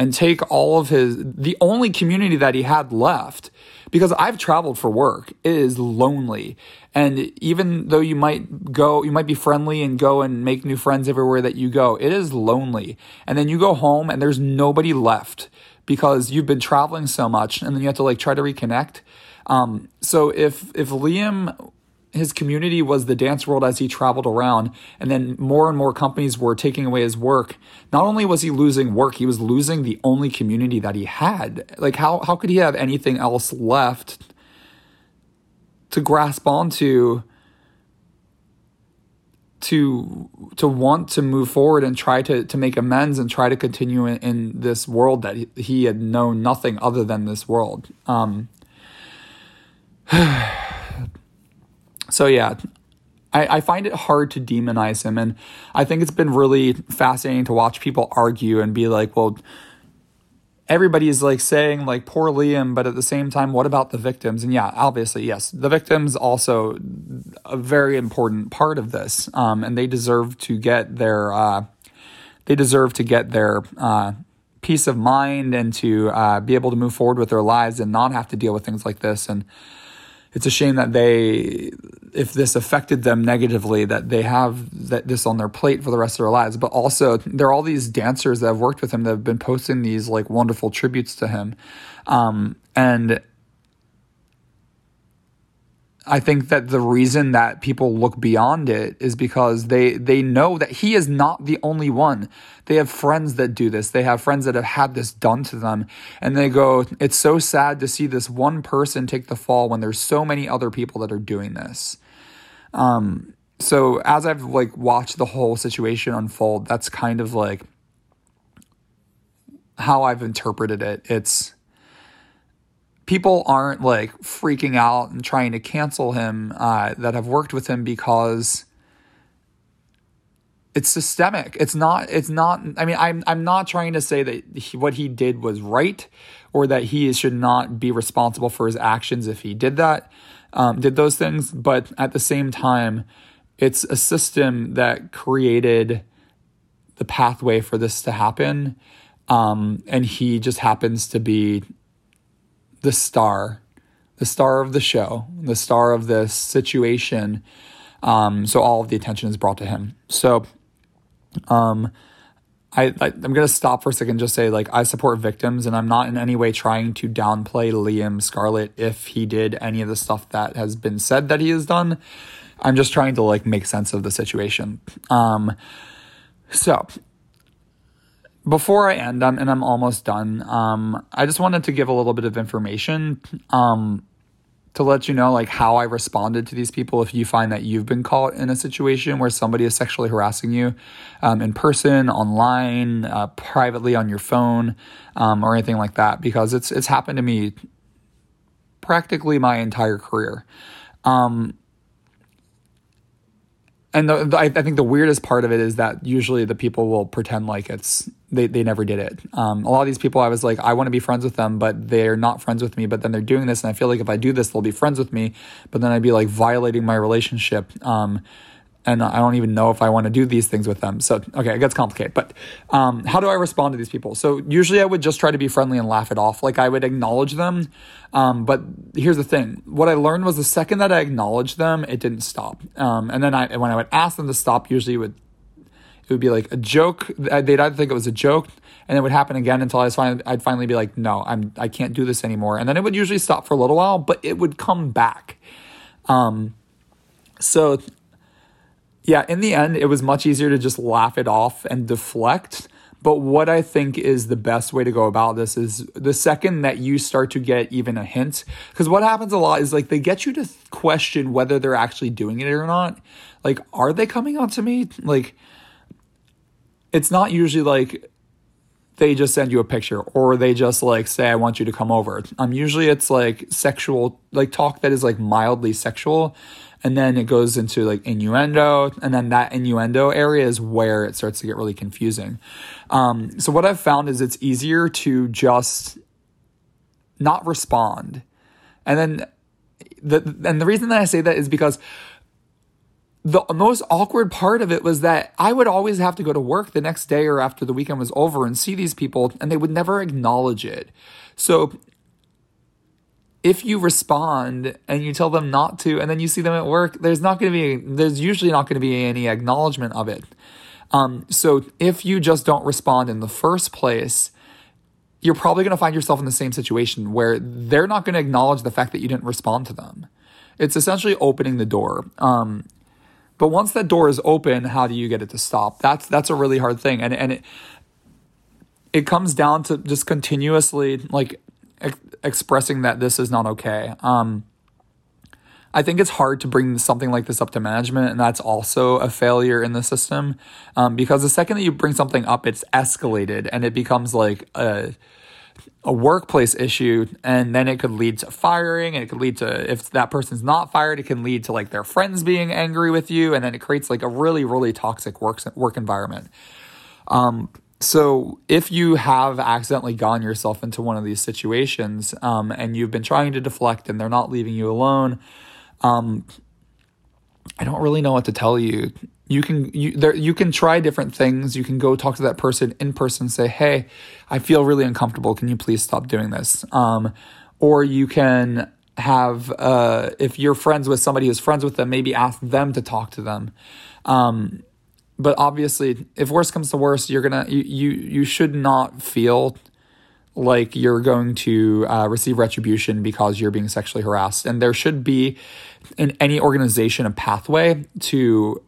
and take all of his, the only community that he had left? Because I've traveled for work, it is lonely. And even though you might go, you might be friendly and go and make new friends everywhere that you go, it is lonely. And then you go home and there's nobody left because you've been traveling so much and then you have to like try to reconnect. Um, so if if Liam his community was the dance world as he traveled around and then more and more companies were taking away his work not only was he losing work he was losing the only community that he had like how how could he have anything else left to grasp onto to to want to move forward and try to to make amends and try to continue in, in this world that he, had known nothing other than this world. Um, so yeah, I, I find it hard to demonize him, and I think it's been really fascinating to watch people argue and be like, well everybody is like saying like poor Liam, but at the same time, what about the victims? And yeah, obviously, yes, the victims also a very important part of this, um, and they deserve to get their uh, they deserve to get their uh, peace of mind and to uh, be able to move forward with their lives and not have to deal with things like this and it's a shame that they if this affected them negatively that they have that this on their plate for the rest of their lives. But also there are all these dancers that have worked with him that have been posting these like wonderful tributes to him. Um, and I think that the reason that people look beyond it is because they they know that he is not the only one. They have friends that do this. They have friends that have had this done to them and they go it's so sad to see this one person take the fall when there's so many other people that are doing this. Um so as I've like watched the whole situation unfold, that's kind of like how I've interpreted it. It's people aren't like freaking out and trying to cancel him uh, that have worked with him because it's systemic. It's not. It's not. I mean, I'm. I'm not trying to say that he, what he did was right, or that he should not be responsible for his actions if he did that, um, did those things. But at the same time, it's a system that created the pathway for this to happen, um, and he just happens to be the star, the star of the show, the star of this situation. Um, so all of the attention is brought to him. So, um, I, I am gonna stop for a second. And Just say like I support victims, and I'm not in any way trying to downplay Liam Scarlett if he did any of the stuff that has been said that he has done. I'm just trying to like make sense of the situation. Um, so before I end, um, and I'm almost done, um, I just wanted to give a little bit of information. Um, to let you know like how I responded to these people if you find that you've been caught in a situation where somebody is sexually harassing you um, in person, online, uh, privately on your phone, um, or anything like that, because it's it's happened to me practically my entire career. Um, and the, the, I, think the weirdest part of it is that usually the people will pretend like it's they, they never did it. Um, a lot of these people, I was like, I want to be friends with them, but they're not friends with me. But then they're doing this, and I feel like if I do this, they'll be friends with me. But then I'd be like violating my relationship. Um, and I don't even know if I want to do these things with them. So, okay, it gets complicated. But um, how do I respond to these people? So, usually I would just try to be friendly and laugh it off. Like I would acknowledge them. Um, but here's the thing what I learned was the second that I acknowledged them, it didn't stop. Um, and then I, when I would ask them to stop, usually it would, it would be like a joke. They'd either think it was a joke and it would happen again until I was finally, I'd finally be like, no, I'm, I can't do this anymore. And then it would usually stop for a little while, but it would come back. Um, so yeah, in the end, it was much easier to just laugh it off and deflect. But what I think is the best way to go about this is the second that you start to get even a hint, because what happens a lot is like they get you to question whether they're actually doing it or not. Like, are they coming on to me? Like, it's not usually like they just send you a picture or they just like say, I want you to come over. Um, usually it's like sexual, like talk that is like mildly sexual and then it goes into like innuendo. And then that innuendo area is where it starts to get really confusing. Um, so what i've found is it's easier to just not respond. And then the and the reason that i say that is because the most awkward part of it was that I would always have to go to work the next day or after the weekend was over and see these people, and they would never acknowledge it. So if you respond and you tell them not to and then you see them at work there's not going to be there's usually not going to be any acknowledgement of it. Um, so if you just don't respond in the first place you're probably going to find yourself in the same situation where they're not going to acknowledge the fact that you didn't respond to them. It's essentially opening the door. Um, but once that door is open how do you get it to stop? That's that's a really hard thing. And and it it comes down to just continuously like ex- expressing that this is not okay. Um, I think it's hard to bring something like this up to management, and that's also a failure in the system. Um, because the second that you bring something up, it's escalated and it becomes like a a workplace issue, and then it could lead to firing, and it could lead to if that person's not fired, it can lead to like their friends being angry with you, and then it creates like a really really toxic work work environment. Um, so, if you have accidentally gotten yourself into one of these situations um, and you've been trying to deflect and they're not leaving you alone, um, I don't really know what to tell you. You can you there you can try different things. You can go talk to that person in person. Say, "Hey, I feel really uncomfortable. Can you please stop doing this?" Um, or you can have uh, if you're friends with somebody who's friends with them, maybe ask them to talk to them. Um, but obviously, if worst comes to worst, you're gonna you you, you should not feel like you're going to uh, receive retribution because you're being sexually harassed, and there should be in any organization a pathway to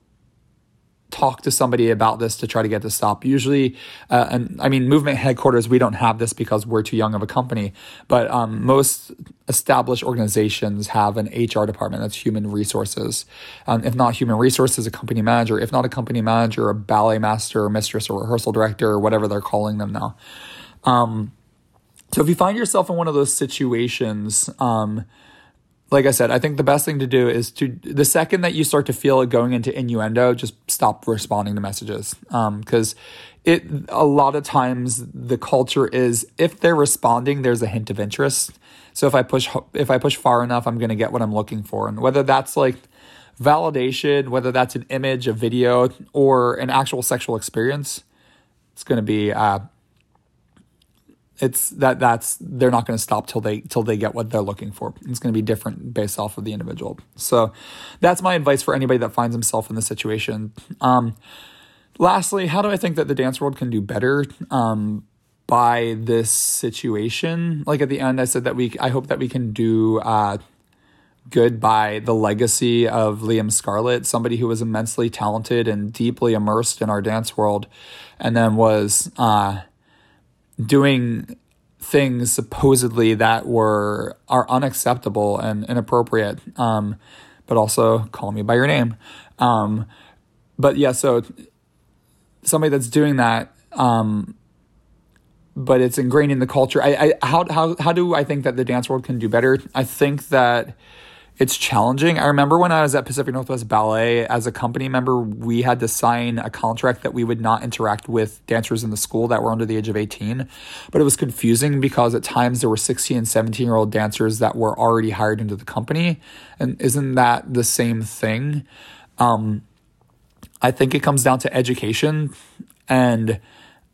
talk to somebody about this to try to get this stop. Usually, uh, and I mean, movement headquarters, we don't have this because we're too young of a company, but um, most established organizations have an HR department that's human resources. Um, if not human resources, a company manager. If not a company manager, a ballet master or mistress or rehearsal director or whatever they're calling them now. Um, so if you find yourself in one of those situations, um, like I said, I think the best thing to do is to the second that you start to feel it going into innuendo, just stop responding to messages. Because um, it a lot of times the culture is if they're responding, there's a hint of interest. So if I push if I push far enough, I'm going to get what I'm looking for, and whether that's like validation, whether that's an image, a video, or an actual sexual experience, it's going to be uh, it's that that's they're not going to stop till they till they get what they're looking for. It's going to be different based off of the individual. So that's my advice for anybody that finds himself in this situation. Um, lastly, how do I think that the dance world can do better? Um, by this situation, like at the end, I said that we. I hope that we can do uh, good by the legacy of Liam Scarlett, somebody who was immensely talented and deeply immersed in our dance world, and then was uh, doing things supposedly that were are unacceptable and inappropriate. Um, but also call me by your name. Um, but yeah, so somebody that's doing that, um, but it's ingrained in the culture. I, I how how how do I think that the dance world can do better? I think that it's challenging. I remember when I was at Pacific Northwest Ballet as a company member, we had to sign a contract that we would not interact with dancers in the school that were under the age of 18. But it was confusing because at times there were 16 and 17 year old dancers that were already hired into the company. And isn't that the same thing? Um, I think it comes down to education and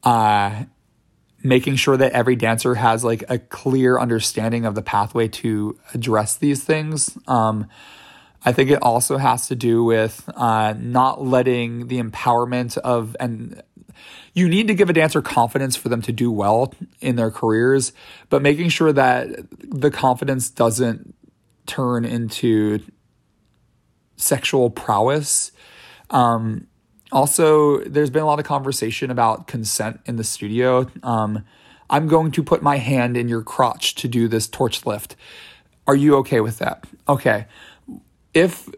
uh, making sure that every dancer has like a clear understanding of the pathway to address these things. Um, I think it also has to do with uh, not letting the empowerment of and you need to give a dancer confidence for them to do well in their careers, but making sure that the confidence doesn't turn into sexual prowess. Um, also, there's been a lot of conversation about consent in the studio. Um, I'm going to put my hand in your crotch to do this torch lift. Are you okay with that? Okay. If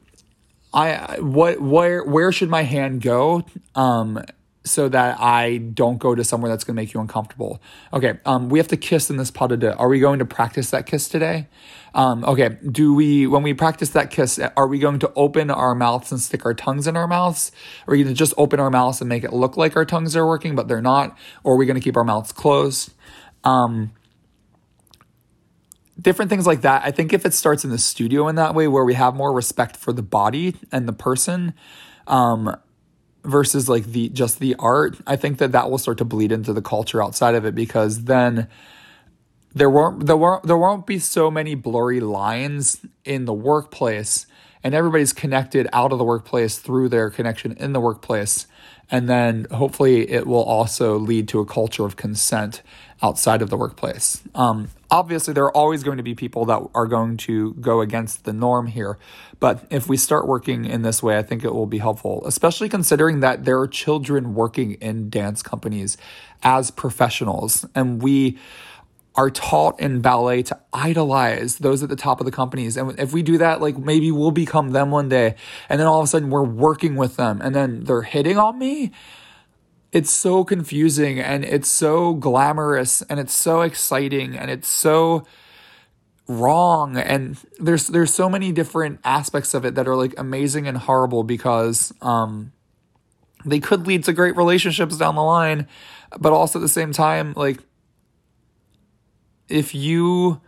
I what where where should my hand go? Um, so that I don't go to somewhere that's going to make you uncomfortable. Okay, um, we have to kiss in this pas de deux. Are we going to practice that kiss today? Um, okay, do we, when we practice that kiss, are we going to open our mouths and stick our tongues in our mouths? Are we going to just open our mouths and make it look like our tongues are working, but they're not? Or are we going to keep our mouths closed? Um, different things like that. I think if it starts in the studio in that way, where we have more respect for the body and the person, um, versus like the just the art, I think that that will start to bleed into the culture outside of it because then there won't there won't there won't be so many blurry lines in the workplace and everybody's connected out of the workplace through their connection in the workplace and then hopefully it will also lead to a culture of consent outside of the workplace. Um, obviously, there are always going to be people that are going to go against the norm here. But if we start working in this way, I think it will be helpful, especially considering that there are children working in dance companies as professionals. And we, are taught in ballet to idolize those at the top of the companies. And if we do that, like maybe we'll become them one day. And then all of a sudden we're working with them and then they're hitting on me. It's so confusing and it's so glamorous and it's so exciting and it's so wrong and there's there's so many different aspects of it that are like amazing and horrible because um they could lead to great relationships down the line but also at the same time like if you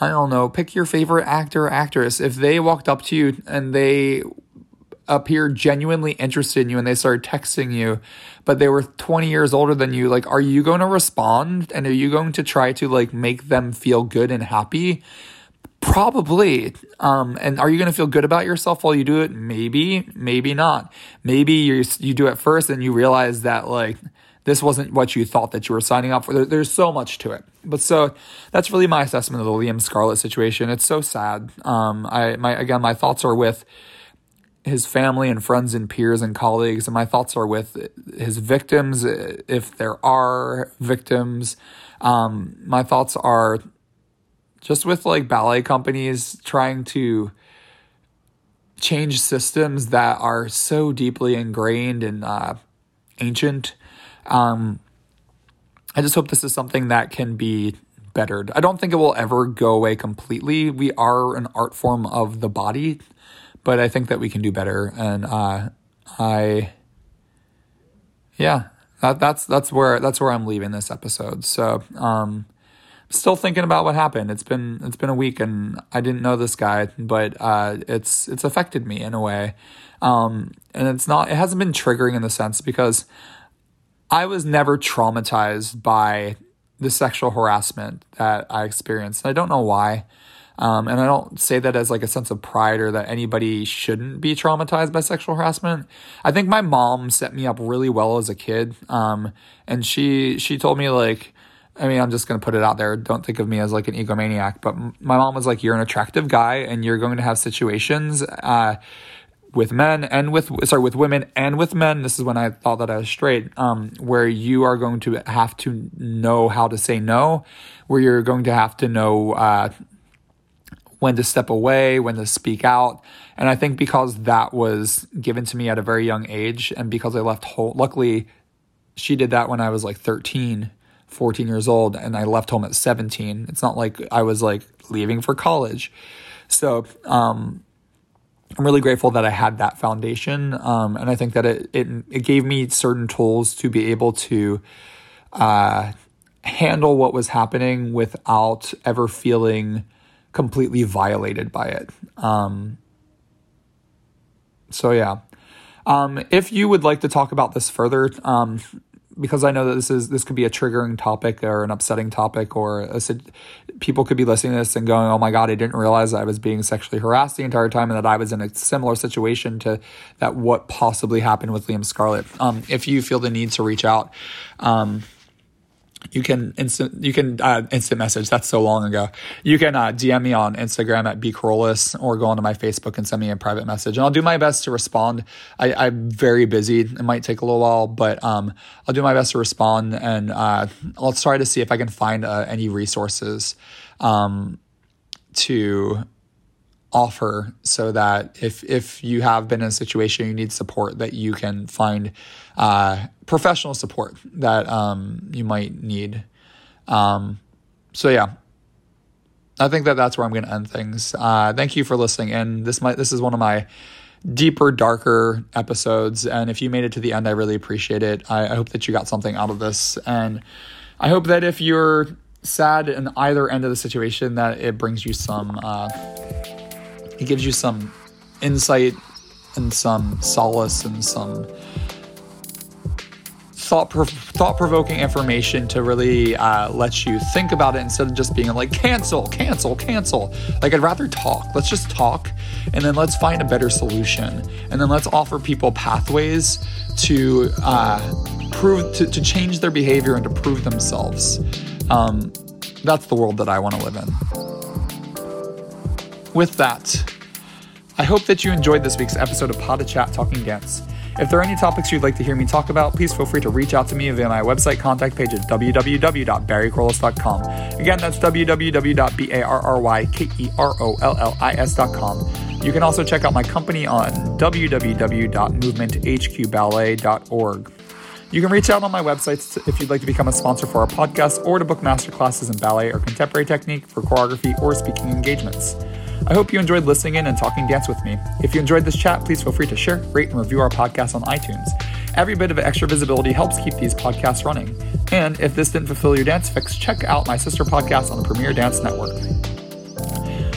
I don't know, pick your favorite actor or actress. If they walked up to you and they appeared genuinely interested in you and they started texting you, but they were 20 years older than you, like, are you going to respond? And are you going to try to like make them feel good and happy? Probably. Um, and are you going to feel good about yourself while you do it? Maybe, maybe not. Maybe you you do it first and you realize that like this wasn't what you thought that you were signing up for. There, there's so much to it. But so that's really my assessment of the Liam Scarlett situation. It's so sad. Um, I my again my thoughts are with his family and friends and peers and colleagues, and my thoughts are with his victims, if there are victims. Um, my thoughts are just with like ballet companies trying to change systems that are so deeply ingrained and uh, ancient um, I just hope this is something that can be bettered. I don't think it will ever go away completely. We are an art form of the body, but I think that we can do better. And uh, I, yeah, that, that's that's where that's where I'm leaving this episode. So, um, still thinking about what happened. It's been it's been a week, and I didn't know this guy, but uh, it's it's affected me in a way. Um, and it's not it hasn't been triggering in the sense because I was never traumatized by the sexual harassment that I experienced. I don't know why. Um, and I don't say that as like a sense of pride or that anybody shouldn't be traumatized by sexual harassment. I think my mom set me up really well as a kid. Um, and she she told me like, I mean, I'm just gonna put it out there. Don't think of me as like an egomaniac, but my mom was like, "You're an attractive guy, and you're going to have situations." Uh, with men and with sorry with women and with men this is when i thought that i was straight um, where you are going to have to know how to say no where you're going to have to know uh, when to step away when to speak out. And i think because that was given to me at a very young age and because i left home luckily she did that when i was like 13 14 years old and i left home at 17 it's not like i was like leaving for college. So um, I'm really grateful that I had that foundation, um, and I think that it, it it gave me certain tools to be able to uh, handle what was happening without ever feeling completely violated by it. Um, so yeah, um, if you would like to talk about this further, um, because I know that this is this could be a triggering topic or an upsetting topic, or a, people could be listening to this and going, "Oh my god, I didn't realize I was being sexually harassed the entire time, and that I was in a similar situation to that what possibly happened with Liam Scarlett." Um, if you feel the need to reach out, um, you can instant you can uh, instant message. That's so long ago. You can uh, dm me on instagram at bkerollis or go onto my facebook and send me a private message. And i'll do my best to respond. I, am very busy. It might take a little while but um, i'll do my best to respond and uh, i'll try to see if i can find uh, any resources um, to offer so that if if you have been in a situation you need support that you can find uh, professional support that um, you might need. Um, so yeah. I think that that's where i'm going to end things. Uh, thank you for listening and this might this is one of my deeper darker episodes and if you made it to the end i really appreciate it. I, I hope that you got something out of this and i hope that if you're sad in either end of the situation that it brings you some uh, it gives you some insight and some solace and some thought thought provoking information to really uh, let you think about it instead of just being like cancel, cancel, cancel. Like I'd rather talk. Let's just talk, and then let's find a better solution, and then let's offer people pathways to uh, prove to, to change their behavior and to prove themselves. Um, that's the world that I want to live in with that, I hope that you enjoyed this week's episode of Pod Chat Talking Dance. If there are any topics you'd like to hear me talk about, please feel free to reach out to me via my website contact page at www.barrykerollis.com. Again, that's www.barrykerollis.com. You can also check out my company on www.movementhqballet.org. You can reach out on my websites if you'd like to become a sponsor for our podcast or to book masterclasses in ballet or contemporary technique for choreography or speaking engagements. I hope you enjoyed listening in and talking dance with me. If you enjoyed this chat, please feel free to share, rate, and review our podcast on iTunes. Every bit of extra visibility helps keep these podcasts running. And if this didn't fulfill your dance fix, check out my sister podcast on the Premier Dance Network.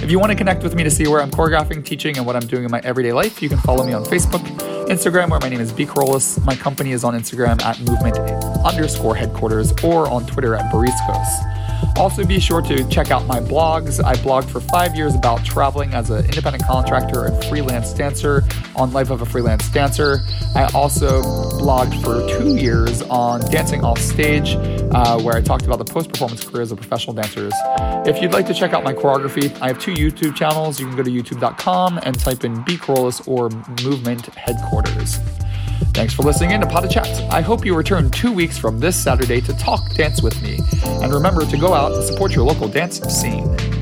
If you want to connect with me to see where I'm choreographing, teaching, and what I'm doing in my everyday life, you can follow me on Facebook, Instagram, where my name is B. Kerollis. My company is on Instagram at movement underscore headquarters or on Twitter at Bariscos. Also, be sure to check out my blogs. I blogged for five years about traveling as an independent contractor and freelance dancer on Life of a Freelance Dancer. I also blogged for two years on dancing off stage, uh, where I talked about the post performance careers of professional dancers. If you'd like to check out my choreography, I have two YouTube channels. You can go to youtube.com and type in B Kerollis or Movement Headquarters. Thanks for listening in to Pot of Chats. I hope you return two weeks from this Saturday to talk dance with me. And remember to go out and support your local dance scene.